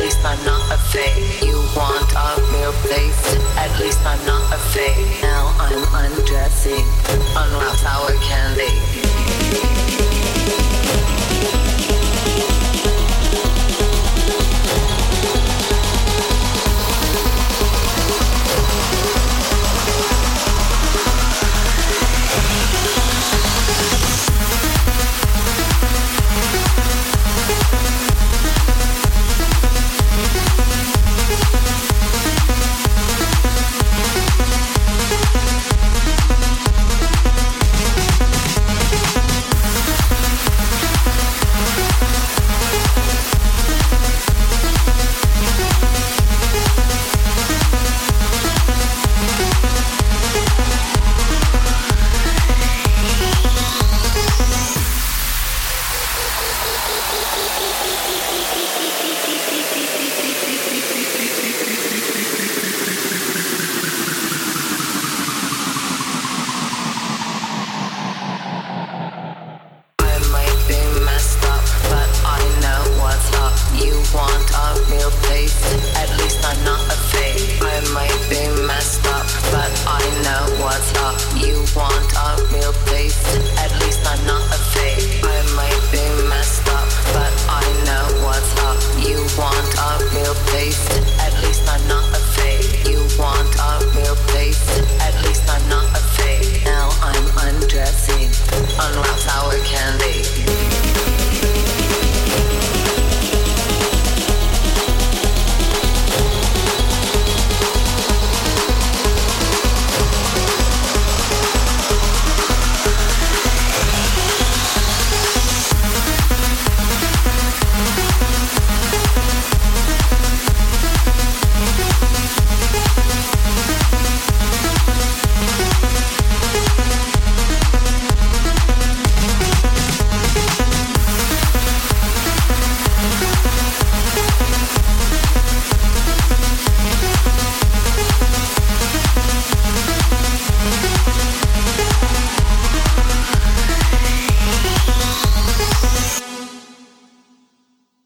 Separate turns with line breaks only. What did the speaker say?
At least I'm not a fake. You want a real face? At least I'm not a fake. Now I'm undressing.